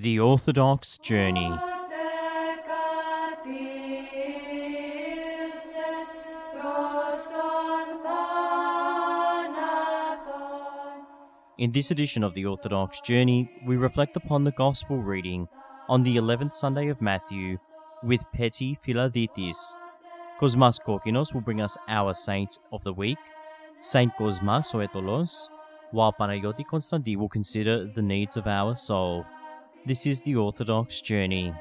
The Orthodox Journey. In this edition of the Orthodox Journey, we reflect upon the Gospel reading on the 11th Sunday of Matthew with Petty Philaditis. Cosmas Kokinos will bring us our saint of the week, Saint Cosmas Aitolos, while Panayoti Konstanti will consider the needs of our soul. This is the Orthodox Journey.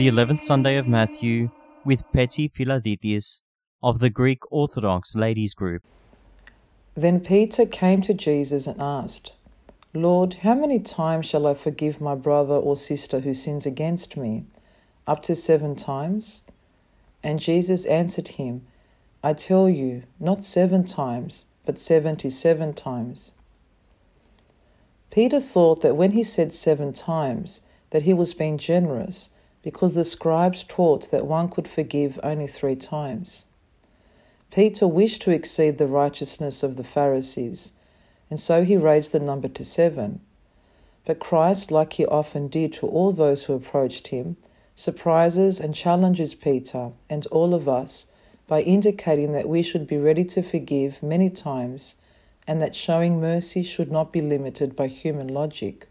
The 11th Sunday of Matthew with Petty Philaditis of the Greek Orthodox Ladies Group. Then Peter came to Jesus and asked, Lord, how many times shall I forgive my brother or sister who sins against me? Up to seven times? And Jesus answered him, I tell you, not seven times, but seventy seven times. Peter thought that when he said seven times, that he was being generous because the scribes taught that one could forgive only three times. Peter wished to exceed the righteousness of the Pharisees, and so he raised the number to seven. But Christ, like he often did to all those who approached him, surprises and challenges Peter and all of us by indicating that we should be ready to forgive many times and that showing mercy should not be limited by human logic.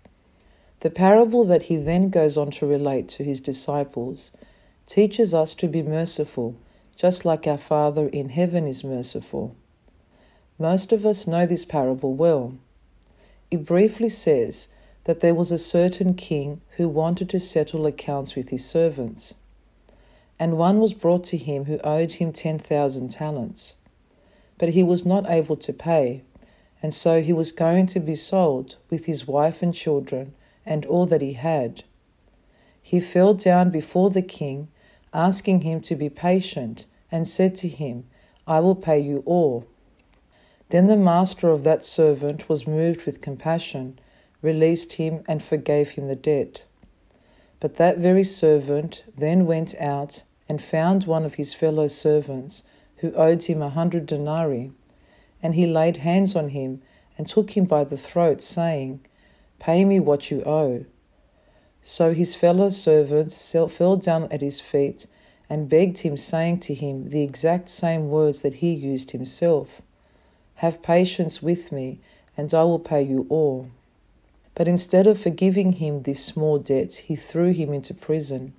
The parable that he then goes on to relate to his disciples teaches us to be merciful, just like our Father in heaven is merciful. Most of us know this parable well. It briefly says that there was a certain king who wanted to settle accounts with his servants. And one was brought to him who owed him 10,000 talents. But he was not able to pay, and so he was going to be sold with his wife and children and all that he had. He fell down before the king, asking him to be patient, and said to him, I will pay you all. Then the master of that servant was moved with compassion, released him, and forgave him the debt. But that very servant then went out and found one of his fellow servants who owed him a hundred denarii, and he laid hands on him and took him by the throat, saying, Pay me what you owe. So his fellow servants fell down at his feet and begged him, saying to him the exact same words that he used himself Have patience with me, and I will pay you all. But instead of forgiving him this small debt, he threw him into prison.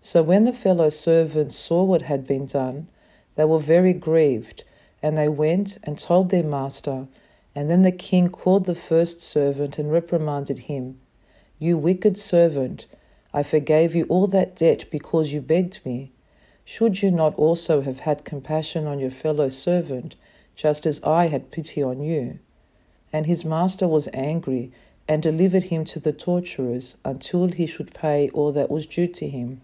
So when the fellow servants saw what had been done, they were very grieved, and they went and told their master and then the king called the first servant and reprimanded him. You wicked servant, I forgave you all that debt because you begged me. Should you not also have had compassion on your fellow servant, just as I had pity on you? And his master was angry and delivered him to the torturers until he should pay all that was due to him.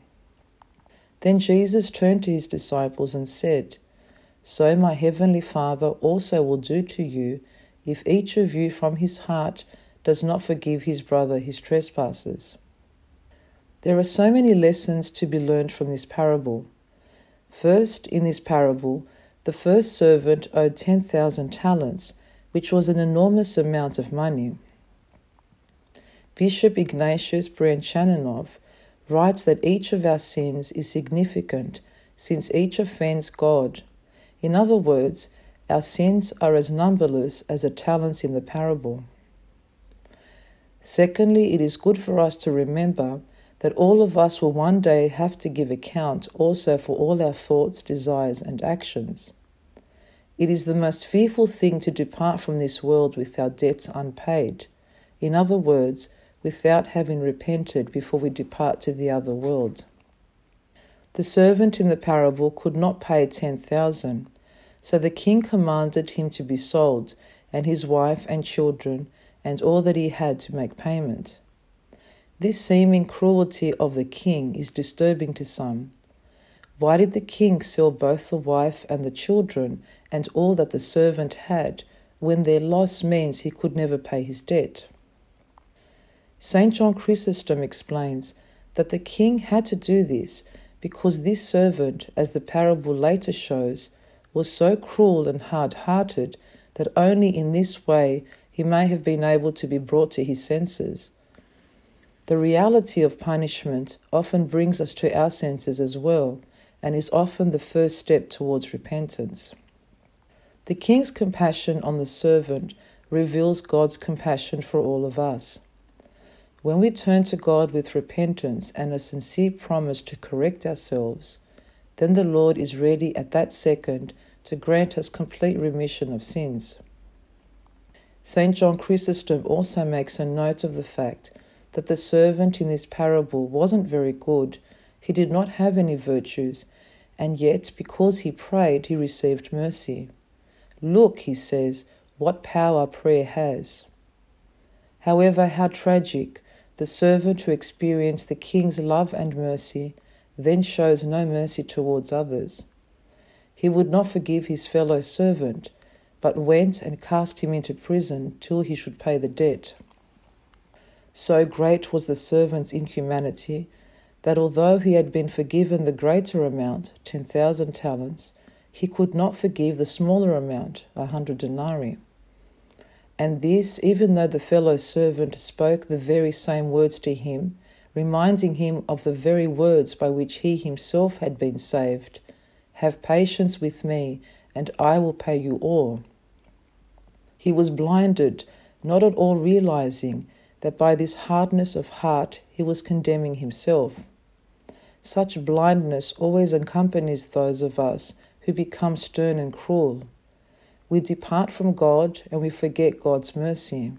Then Jesus turned to his disciples and said, So my heavenly Father also will do to you if each of you from his heart does not forgive his brother his trespasses. There are so many lessons to be learned from this parable. First, in this parable, the first servant owed 10,000 talents, which was an enormous amount of money. Bishop Ignatius Bryanchaninov writes that each of our sins is significant since each offends God. In other words, our sins are as numberless as the talents in the parable. Secondly, it is good for us to remember that all of us will one day have to give account also for all our thoughts, desires, and actions. It is the most fearful thing to depart from this world with our debts unpaid. In other words, without having repented before we depart to the other world. The servant in the parable could not pay ten thousand, so the king commanded him to be sold, and his wife and children, and all that he had to make payment. This seeming cruelty of the king is disturbing to some. Why did the king sell both the wife and the children and all that the servant had when their loss means he could never pay his debt? St. John Chrysostom explains that the king had to do this because this servant, as the parable later shows, was so cruel and hard hearted that only in this way he may have been able to be brought to his senses. The reality of punishment often brings us to our senses as well, and is often the first step towards repentance. The king's compassion on the servant reveals God's compassion for all of us. When we turn to God with repentance and a sincere promise to correct ourselves, then the Lord is ready at that second to grant us complete remission of sins. St. John Chrysostom also makes a note of the fact that the servant in this parable wasn't very good, he did not have any virtues, and yet because he prayed, he received mercy. Look, he says, what power prayer has. However, how tragic the servant who experienced the king's love and mercy then shows no mercy towards others. He would not forgive his fellow servant, but went and cast him into prison till he should pay the debt. So great was the servant's inhumanity that although he had been forgiven the greater amount, 10,000 talents, he could not forgive the smaller amount, a hundred denarii and this even though the fellow servant spoke the very same words to him, reminding him of the very words by which he himself had been saved Have patience with me, and I will pay you all. He was blinded, not at all realizing that by this hardness of heart he was condemning himself. Such blindness always accompanies those of us who become stern and cruel we depart from God and we forget God's mercy.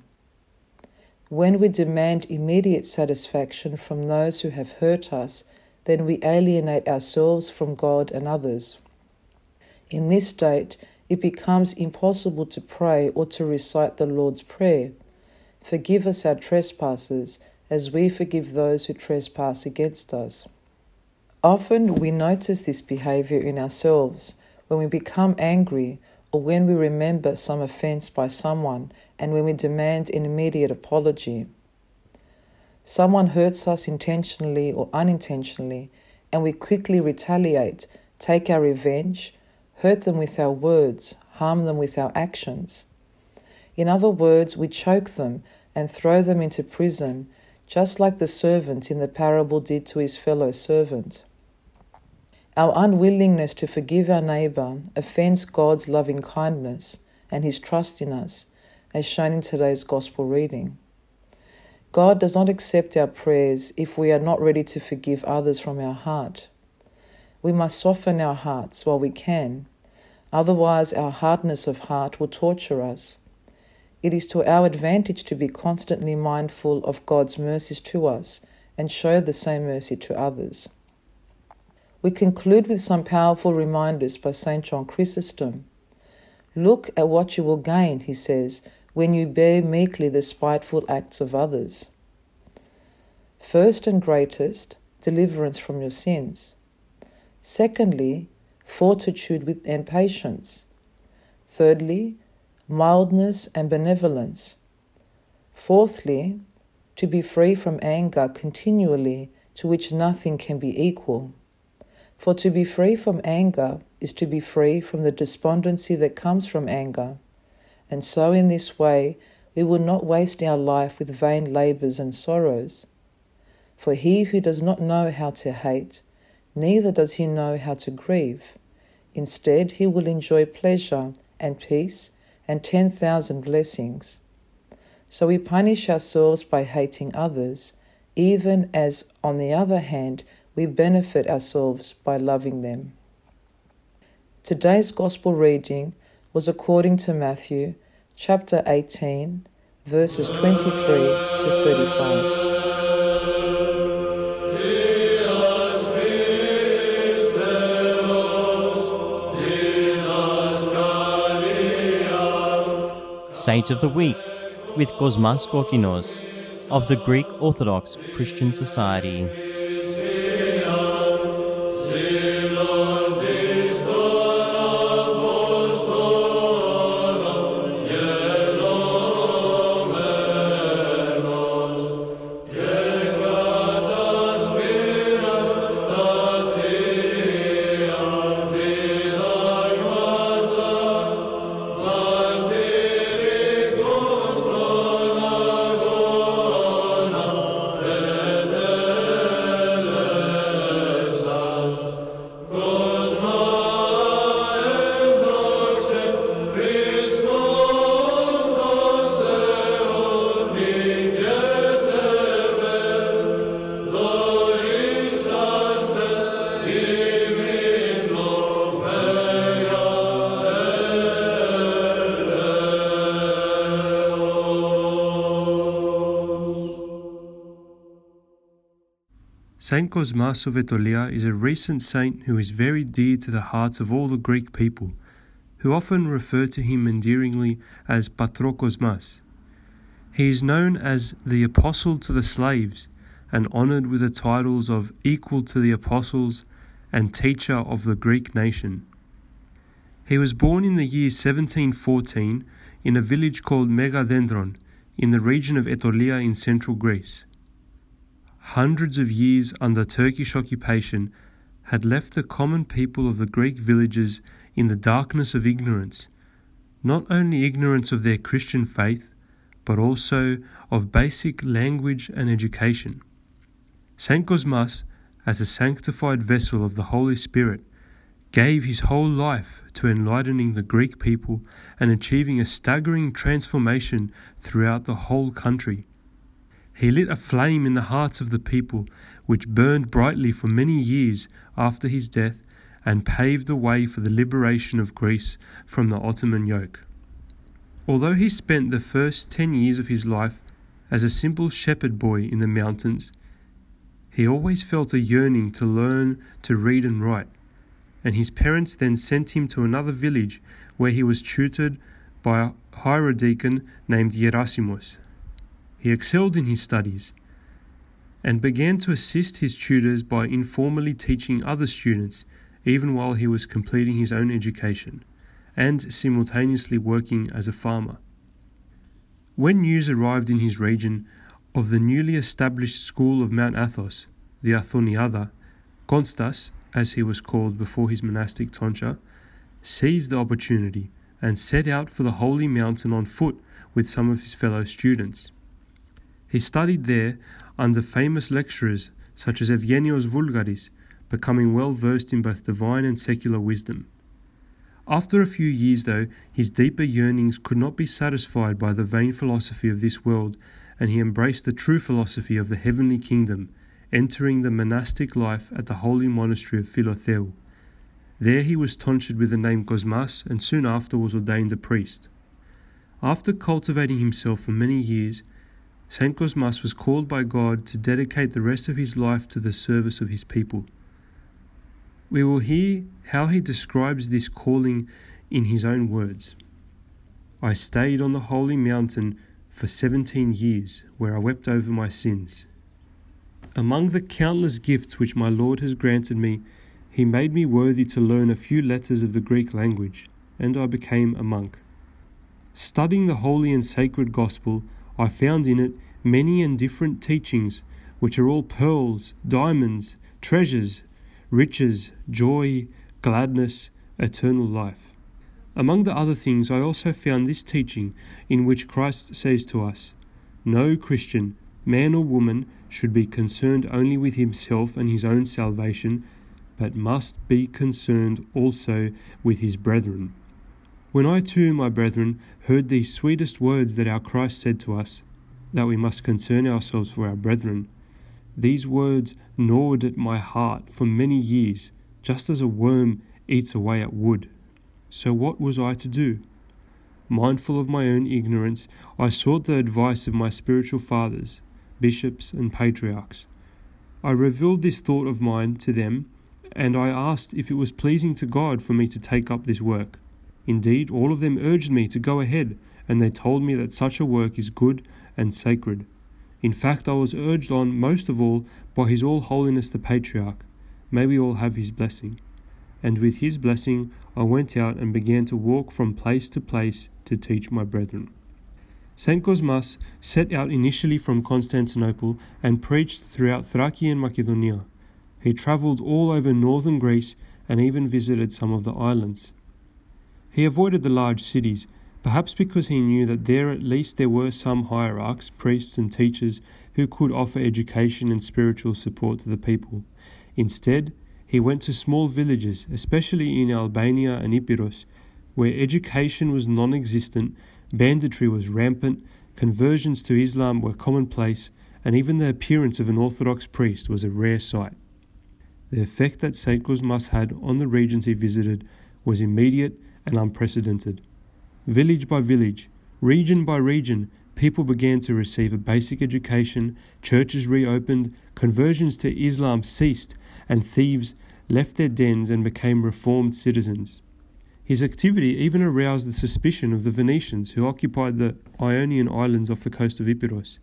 When we demand immediate satisfaction from those who have hurt us, then we alienate ourselves from God and others. In this state, it becomes impossible to pray or to recite the Lord's Prayer. Forgive us our trespasses, as we forgive those who trespass against us. Often we notice this behavior in ourselves when we become angry or when we remember some offense by someone and when we demand an immediate apology. Someone hurts us intentionally or unintentionally, and we quickly retaliate, take our revenge, hurt them with our words, harm them with our actions. In other words, we choke them and throw them into prison, just like the servant in the parable did to his fellow servant. Our unwillingness to forgive our neighbour offends God's loving kindness and his trust in us, as shown in today's Gospel reading. God does not accept our prayers if we are not ready to forgive others from our heart. We must soften our hearts while we can, otherwise, our hardness of heart will torture us. It is to our advantage to be constantly mindful of God's mercies to us and show the same mercy to others. We conclude with some powerful reminders by St. John Chrysostom. Look at what you will gain, he says, when you bear meekly the spiteful acts of others. First and greatest, deliverance from your sins. Secondly, fortitude and patience. Thirdly, mildness and benevolence. Fourthly, to be free from anger continually, to which nothing can be equal. For to be free from anger is to be free from the despondency that comes from anger. And so, in this way, we will not waste our life with vain labours and sorrows. For he who does not know how to hate, neither does he know how to grieve. Instead, he will enjoy pleasure and peace and ten thousand blessings. So we punish ourselves by hating others, even as, on the other hand, we benefit ourselves by loving them. Today's Gospel reading was according to Matthew chapter 18, verses 23 to 35. Saint of the Week with Cosmas Kokkinos of the Greek Orthodox Christian Society. Saint Cosmas of Etolia is a recent saint who is very dear to the hearts of all the Greek people, who often refer to him endearingly as Patrokosmas. He is known as the Apostle to the slaves and honoured with the titles of Equal to the Apostles and Teacher of the Greek nation. He was born in the year 1714 in a village called Megadendron in the region of Etolia in central Greece hundreds of years under Turkish occupation had left the common people of the Greek villages in the darkness of ignorance, not only ignorance of their Christian faith, but also of basic language and education. St. Cosmas, as a sanctified vessel of the Holy Spirit, gave his whole life to enlightening the Greek people and achieving a staggering transformation throughout the whole country. He lit a flame in the hearts of the people, which burned brightly for many years after his death and paved the way for the liberation of Greece from the Ottoman yoke. Although he spent the first ten years of his life as a simple shepherd boy in the mountains, he always felt a yearning to learn to read and write, and his parents then sent him to another village where he was tutored by a hierodeacon named Gerasimos. He excelled in his studies and began to assist his tutors by informally teaching other students, even while he was completing his own education and simultaneously working as a farmer. When news arrived in his region of the newly established school of Mount Athos, the Athoniada, Konstas, as he was called before his monastic tonsure, seized the opportunity and set out for the holy mountain on foot with some of his fellow students. He studied there under famous lecturers such as Evgenios Vulgaris, becoming well versed in both divine and secular wisdom. After a few years, though, his deeper yearnings could not be satisfied by the vain philosophy of this world, and he embraced the true philosophy of the heavenly kingdom, entering the monastic life at the holy monastery of Philotheou. There he was tonsured with the name Cosmas, and soon after was ordained a priest. After cultivating himself for many years, St. Cosmas was called by God to dedicate the rest of his life to the service of his people. We will hear how he describes this calling in his own words. I stayed on the holy mountain for seventeen years, where I wept over my sins. Among the countless gifts which my Lord has granted me, he made me worthy to learn a few letters of the Greek language, and I became a monk. Studying the holy and sacred gospel, I found in it many and different teachings, which are all pearls, diamonds, treasures, riches, joy, gladness, eternal life. Among the other things, I also found this teaching in which Christ says to us No Christian, man or woman, should be concerned only with himself and his own salvation, but must be concerned also with his brethren. When I too, my brethren, heard these sweetest words that our Christ said to us, that we must concern ourselves for our brethren, these words gnawed at my heart for many years, just as a worm eats away at wood. So what was I to do? mindful of my own ignorance, I sought the advice of my spiritual fathers, bishops, and patriarchs. I revealed this thought of mine to them, and I asked if it was pleasing to God for me to take up this work. Indeed, all of them urged me to go ahead, and they told me that such a work is good and sacred. In fact, I was urged on most of all by His All Holiness the Patriarch. May we all have his blessing. And with his blessing, I went out and began to walk from place to place to teach my brethren. St. Cosmas set out initially from Constantinople and preached throughout Thracia and Macedonia. He travelled all over northern Greece and even visited some of the islands. He avoided the large cities, perhaps because he knew that there at least there were some hierarchs, priests, and teachers who could offer education and spiritual support to the people. Instead, he went to small villages, especially in Albania and Epirus, where education was non existent Banditry was rampant, conversions to Islam were commonplace, and even the appearance of an Orthodox priest was a rare sight. The effect that St. Cosmas had on the regions he visited was immediate and unprecedented. Village by village, region by region, people began to receive a basic education, churches reopened, conversions to Islam ceased, and thieves left their dens and became reformed citizens. His activity even aroused the suspicion of the Venetians who occupied the Ionian islands off the coast of Epirus.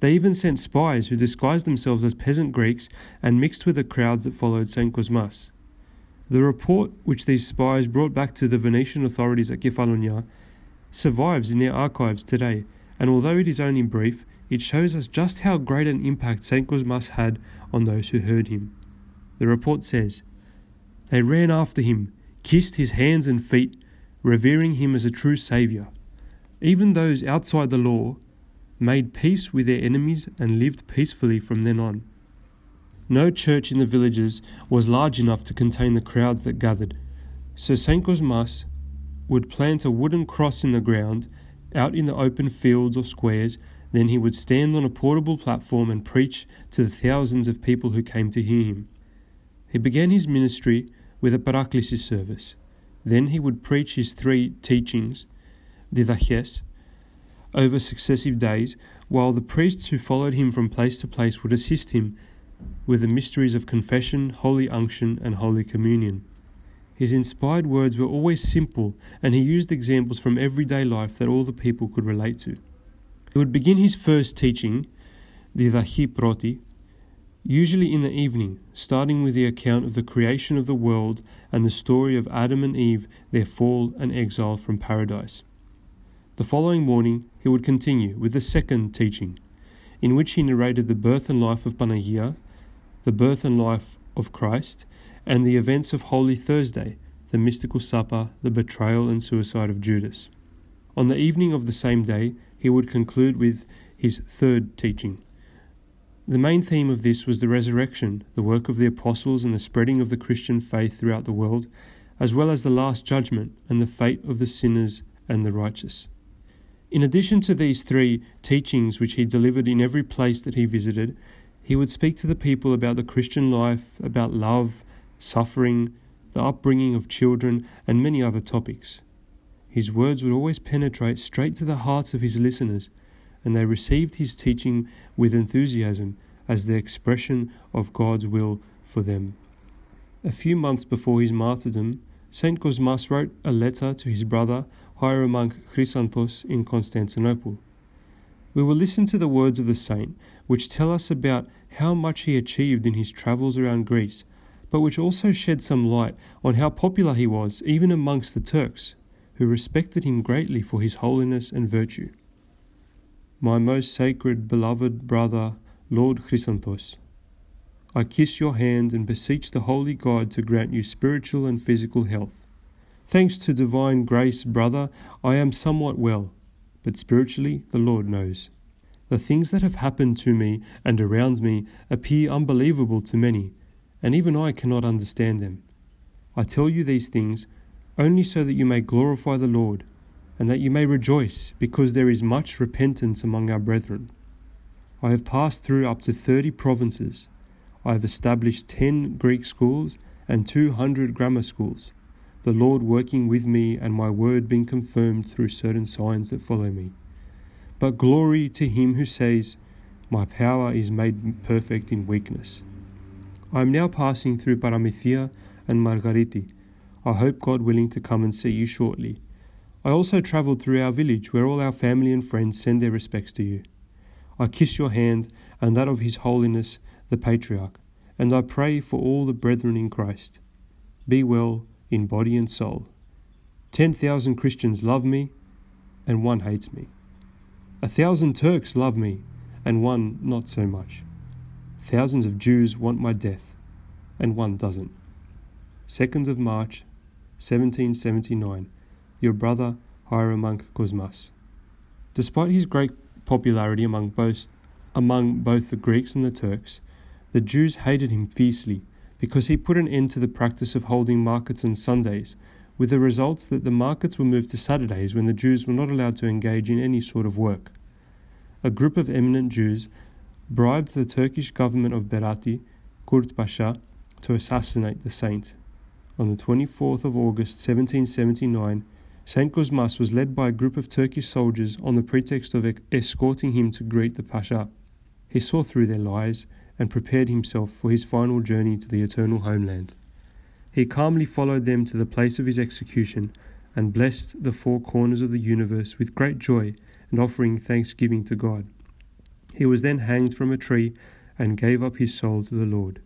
They even sent spies who disguised themselves as peasant Greeks and mixed with the crowds that followed St. Cosmas. The report which these spies brought back to the Venetian authorities at Kefalonia survives in their archives today, and although it is only brief, it shows us just how great an impact St. Cosmas had on those who heard him. The report says, They ran after him kissed his hands and feet, revering him as a true Saviour. Even those outside the law made peace with their enemies and lived peacefully from then on. No church in the villages was large enough to contain the crowds that gathered, so St. Cosmas would plant a wooden cross in the ground out in the open fields or squares. Then he would stand on a portable platform and preach to the thousands of people who came to hear him. He began his ministry with a paraklesis service. Then he would preach his three teachings, the didaches, over successive days, while the priests who followed him from place to place would assist him with the mysteries of confession, holy unction, and holy communion. His inspired words were always simple, and he used examples from everyday life that all the people could relate to. He would begin his first teaching, didachi proti, usually in the evening, starting with the account of the creation of the world and the story of Adam and Eve, their fall and exile from paradise. The following morning, he would continue with the second teaching, in which he narrated the birth and life of Panagia, the birth and life of Christ, and the events of Holy Thursday, the mystical supper, the betrayal and suicide of Judas. On the evening of the same day, he would conclude with his third teaching, the main theme of this was the resurrection, the work of the apostles, and the spreading of the Christian faith throughout the world, as well as the last judgment and the fate of the sinners and the righteous. In addition to these three teachings which he delivered in every place that he visited, he would speak to the people about the Christian life, about love, suffering, the upbringing of children, and many other topics. His words would always penetrate straight to the hearts of his listeners and they received his teaching with enthusiasm as the expression of God's will for them. A few months before his martyrdom, St. Cosmas wrote a letter to his brother, Hieromonk Chrysanthos, in Constantinople. We will listen to the words of the saint, which tell us about how much he achieved in his travels around Greece, but which also shed some light on how popular he was even amongst the Turks, who respected him greatly for his holiness and virtue my most sacred, beloved brother, Lord Chrysanthos. I kiss your hand and beseech the Holy God to grant you spiritual and physical health. Thanks to divine grace, brother, I am somewhat well, but spiritually the Lord knows. The things that have happened to me and around me appear unbelievable to many, and even I cannot understand them. I tell you these things only so that you may glorify the Lord and that you may rejoice, because there is much repentance among our brethren. I have passed through up to thirty provinces. I have established ten Greek schools and two hundred grammar schools. the Lord working with me and my word being confirmed through certain signs that follow me. But glory to him who says, My power is made perfect in weakness. I am now passing through Paramithia and Margariti. I hope God willing to come and see you shortly. I also travelled through our village where all our family and friends send their respects to you. I kiss your hand and that of His Holiness the Patriarch, and I pray for all the brethren in Christ. Be well in body and soul. Ten thousand Christians love me, and one hates me. A thousand Turks love me, and one not so much. Thousands of Jews want my death, and one doesn't. 2nd of March, 1779. Your brother, Hieromonk Cosmas. Despite his great popularity among both, among both the Greeks and the Turks, the Jews hated him fiercely because he put an end to the practice of holding markets on Sundays, with the results that the markets were moved to Saturdays when the Jews were not allowed to engage in any sort of work. A group of eminent Jews bribed the Turkish government of Berati, Kurt Pasha, to assassinate the saint. On the 24th of August 1779, Saint Cosmas was led by a group of Turkish soldiers on the pretext of escorting him to greet the Pasha. He saw through their lies and prepared himself for his final journey to the eternal homeland. He calmly followed them to the place of his execution and blessed the four corners of the universe with great joy and offering thanksgiving to God. He was then hanged from a tree and gave up his soul to the Lord.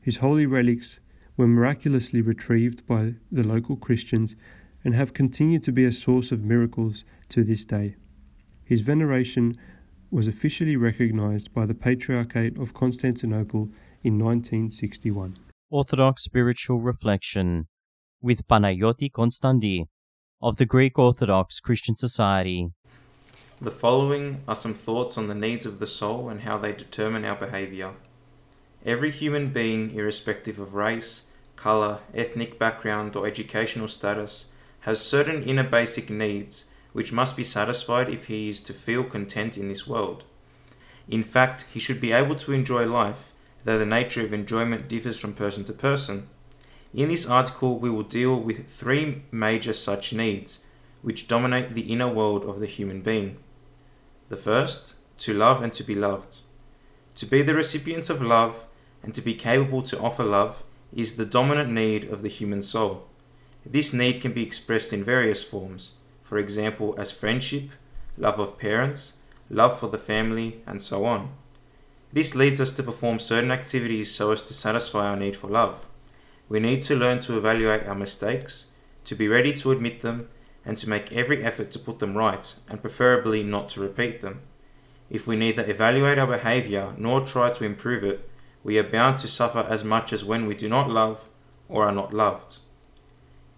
His holy relics were miraculously retrieved by the local Christians and have continued to be a source of miracles to this day. His veneration was officially recognized by the Patriarchate of Constantinople in 1961. Orthodox Spiritual Reflection with Panayoti Konstandi of the Greek Orthodox Christian Society. The following are some thoughts on the needs of the soul and how they determine our behavior. Every human being, irrespective of race, color, ethnic background, or educational status, has certain inner basic needs which must be satisfied if he is to feel content in this world. In fact, he should be able to enjoy life, though the nature of enjoyment differs from person to person. In this article, we will deal with three major such needs, which dominate the inner world of the human being. The first, to love and to be loved. To be the recipient of love and to be capable to offer love is the dominant need of the human soul. This need can be expressed in various forms, for example, as friendship, love of parents, love for the family, and so on. This leads us to perform certain activities so as to satisfy our need for love. We need to learn to evaluate our mistakes, to be ready to admit them, and to make every effort to put them right, and preferably not to repeat them. If we neither evaluate our behavior nor try to improve it, we are bound to suffer as much as when we do not love or are not loved.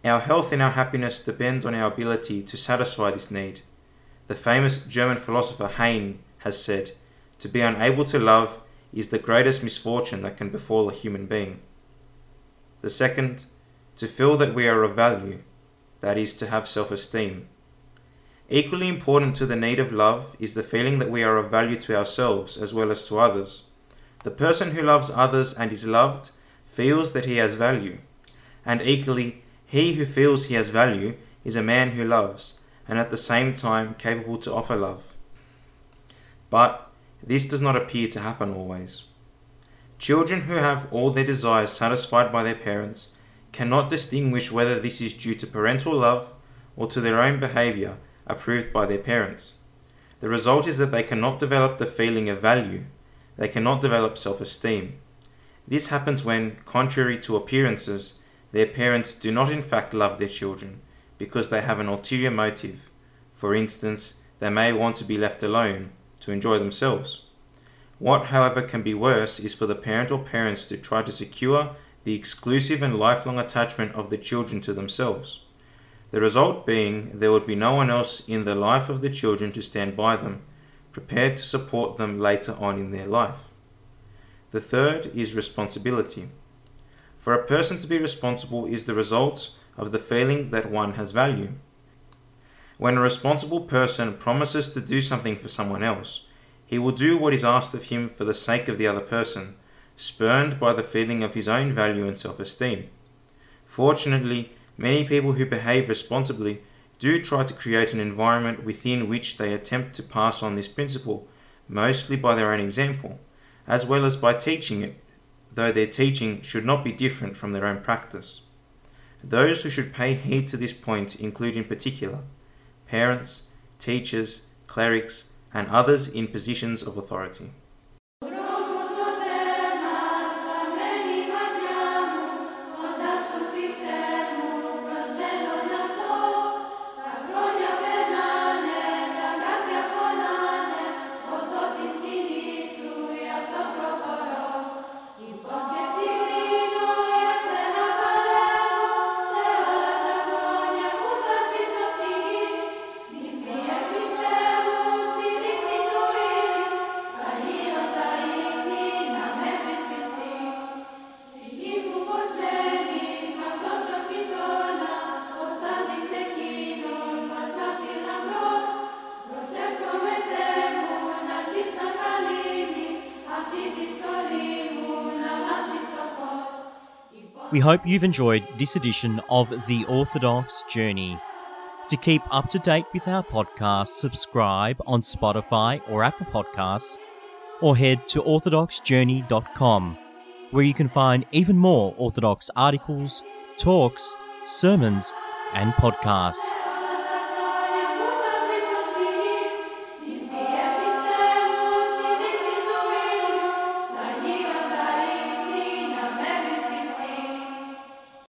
Our health and our happiness depend on our ability to satisfy this need. The famous German philosopher Heine has said, To be unable to love is the greatest misfortune that can befall a human being. The second, to feel that we are of value that is, to have self esteem. Equally important to the need of love is the feeling that we are of value to ourselves as well as to others. The person who loves others and is loved feels that he has value. And equally, he who feels he has value is a man who loves, and at the same time capable to offer love. But this does not appear to happen always. Children who have all their desires satisfied by their parents cannot distinguish whether this is due to parental love or to their own behavior approved by their parents. The result is that they cannot develop the feeling of value, they cannot develop self esteem. This happens when, contrary to appearances, their parents do not in fact love their children because they have an ulterior motive. For instance, they may want to be left alone to enjoy themselves. What, however, can be worse is for the parent or parents to try to secure the exclusive and lifelong attachment of the children to themselves. The result being there would be no one else in the life of the children to stand by them, prepared to support them later on in their life. The third is responsibility. For a person to be responsible is the result of the feeling that one has value. When a responsible person promises to do something for someone else, he will do what is asked of him for the sake of the other person spurned by the feeling of his own value and self esteem. Fortunately, many people who behave responsibly do try to create an environment within which they attempt to pass on this principle, mostly by their own example, as well as by teaching it, though their teaching should not be different from their own practice. Those who should pay heed to this point include, in particular, parents, teachers, clerics, and others in positions of authority. We hope you've enjoyed this edition of The Orthodox Journey. To keep up to date with our podcast, subscribe on Spotify or Apple Podcasts, or head to orthodoxjourney.com, where you can find even more Orthodox articles, talks, sermons, and podcasts.